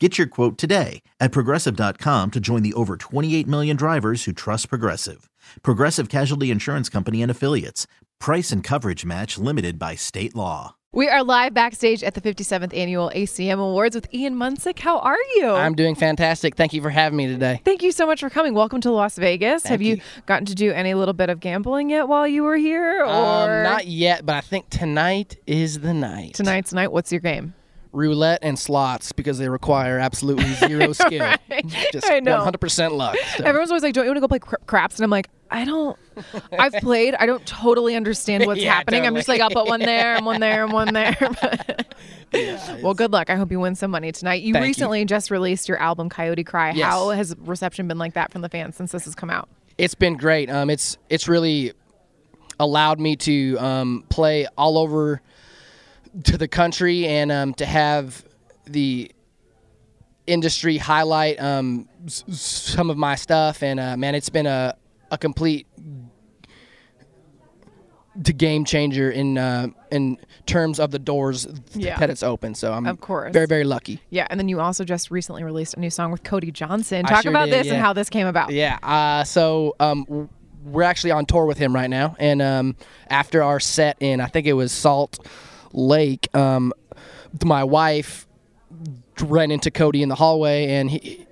Get your quote today at progressive.com to join the over 28 million drivers who trust Progressive. Progressive Casualty Insurance Company and Affiliates. Price and coverage match limited by state law. We are live backstage at the 57th Annual ACM Awards with Ian Munsick. How are you? I'm doing fantastic. Thank you for having me today. Thank you so much for coming. Welcome to Las Vegas. Thank Have you, you. gotten to do any little bit of gambling yet while you were here? Or Um, not yet, but I think tonight is the night. tonight's night? What's your game? Roulette and slots because they require absolutely zero skill. Right. Just I know. 100% luck. So, Everyone's always like, "Don't you want to go play cra- craps?" And I'm like, "I don't. I've played. I don't totally understand what's Yeah, happening. I'm just like. I'll put one there and one there and one there." well, good luck. I hope you win some money tonight. You Thank you. recently just released your album Coyote Cry. Yes. How has reception been like that from the fans since this has come out? it's been great. Um, it's it's really allowed me to um, play all over to the country and um, to have the industry highlight um, s- some of my stuff. And uh, man, it's been a a complete to game changer in uh, in terms of the doors Yeah. that it's open. So I'm Of course. very very lucky. Yeah, and then you also just recently released a new song with Cody Johnson. Talk sure about did, this and how this came about. Yeah. Uh, so um, we're actually on tour with him right now, and um, after our set in, I think it was Salt Lake, um, my wife ran into Cody in the hallway, and he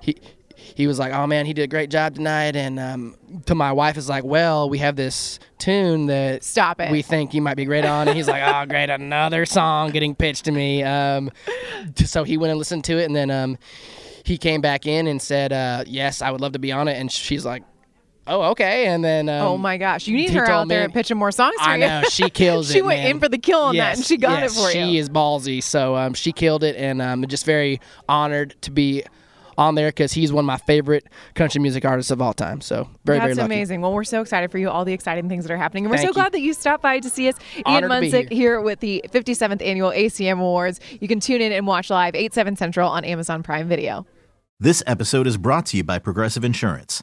he. He was like, "Oh man, he did a great job tonight." And um, to my wife, is like, "Well, we have this tune that Stop it. we think you might be great on." And he's like, "Oh, great, another song getting pitched to me." Um, so he went and listened to it, and then um, he came back in and said, uh, "Yes, I would love to be on it." And she's like, "Oh, okay." And then, um, oh my gosh, you need he her out there me- and pitching more songs for I you. know she kills it. she went man. in for the kill on that, and she got yes, it for she you. She is ballsy, so um, she killed it, and I'm just very honored to be on there because he's one of my favorite country music artists of all time. So very, very lucky. amazing. Well, we're so excited for you, all the exciting things that are happening. And we're Thank so you. glad that you stopped by to see us. Honored Ian to Munsick here. here with the 57th Annual ACM Awards. You can tune in and watch live 8, 7 Central on Amazon Prime Video. This episode is brought to you by Progressive Insurance.